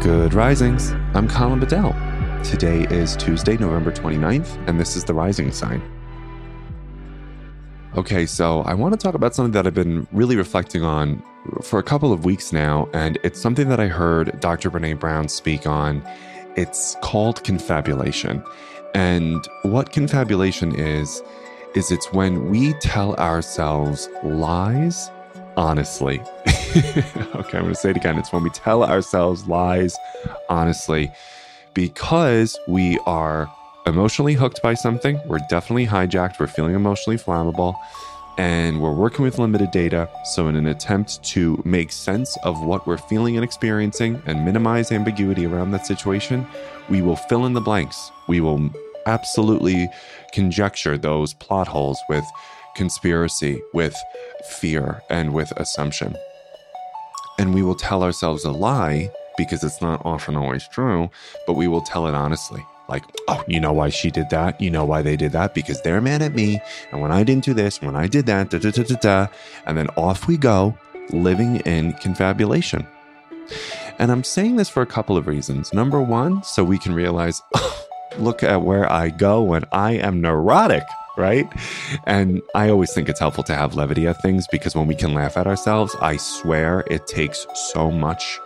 Good risings. I'm Colin Bedell. Today is Tuesday, November 29th, and this is the rising sign. Okay, so I want to talk about something that I've been really reflecting on for a couple of weeks now, and it's something that I heard Dr. Brene Brown speak on. It's called confabulation. And what confabulation is, is it's when we tell ourselves lies honestly. okay, I'm going to say it again. It's when we tell ourselves lies honestly because we are emotionally hooked by something. We're definitely hijacked. We're feeling emotionally flammable and we're working with limited data. So, in an attempt to make sense of what we're feeling and experiencing and minimize ambiguity around that situation, we will fill in the blanks. We will absolutely conjecture those plot holes with conspiracy, with fear, and with assumption. And we will tell ourselves a lie because it's not often always true, but we will tell it honestly. Like, oh, you know why she did that? You know why they did that? Because they're mad at me. And when I didn't do this, when I did that, da da da da da. And then off we go, living in confabulation. And I'm saying this for a couple of reasons. Number one, so we can realize, oh, look at where I go when I am neurotic right? And I always think it's helpful to have levity at things because when we can laugh at ourselves, I swear it takes so much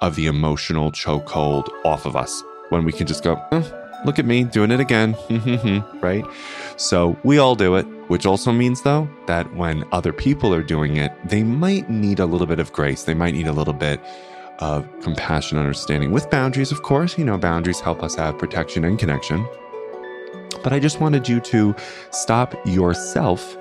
of the emotional chokehold off of us when we can just go, eh, look at me doing it again, right? So we all do it, which also means, though, that when other people are doing it, they might need a little bit of grace. They might need a little bit of compassion, understanding with boundaries, of course. You know, boundaries help us have protection and connection. But I just wanted you to stop yourself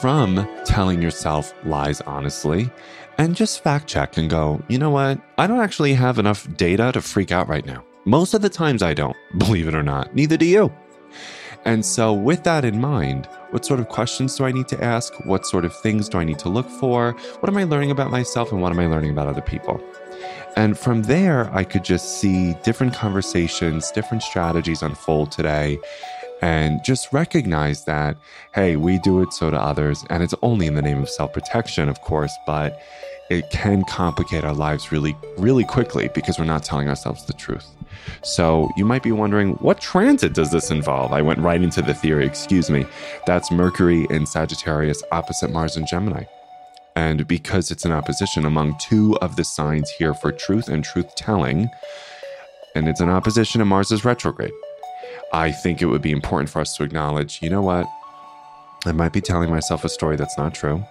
from telling yourself lies honestly and just fact check and go, you know what? I don't actually have enough data to freak out right now. Most of the times I don't, believe it or not. Neither do you. And so, with that in mind, what sort of questions do I need to ask? What sort of things do I need to look for? What am I learning about myself and what am I learning about other people? And from there, I could just see different conversations, different strategies unfold today and just recognize that, hey, we do it so to others. And it's only in the name of self protection, of course, but it can complicate our lives really, really quickly because we're not telling ourselves the truth. So you might be wondering, what transit does this involve? I went right into the theory, excuse me. That's Mercury in Sagittarius opposite Mars and Gemini. And because it's an opposition among two of the signs here for truth and truth telling, and it's an opposition to Mars's retrograde. I think it would be important for us to acknowledge you know what? I might be telling myself a story that's not true.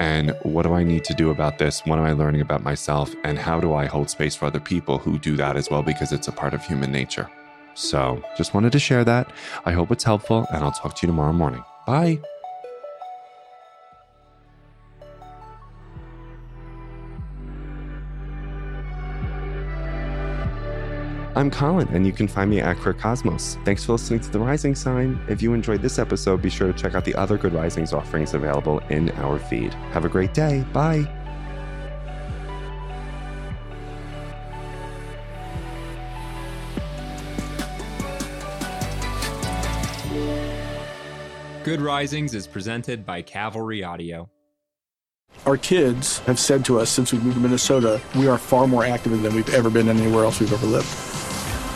And what do I need to do about this? What am I learning about myself? And how do I hold space for other people who do that as well? Because it's a part of human nature. So just wanted to share that. I hope it's helpful, and I'll talk to you tomorrow morning. Bye. I'm Colin, and you can find me at Queer Cosmos. Thanks for listening to The Rising Sign. If you enjoyed this episode, be sure to check out the other Good Risings offerings available in our feed. Have a great day. Bye. Good Risings is presented by Cavalry Audio. Our kids have said to us since we moved to Minnesota, we are far more active than we've ever been anywhere else we've ever lived.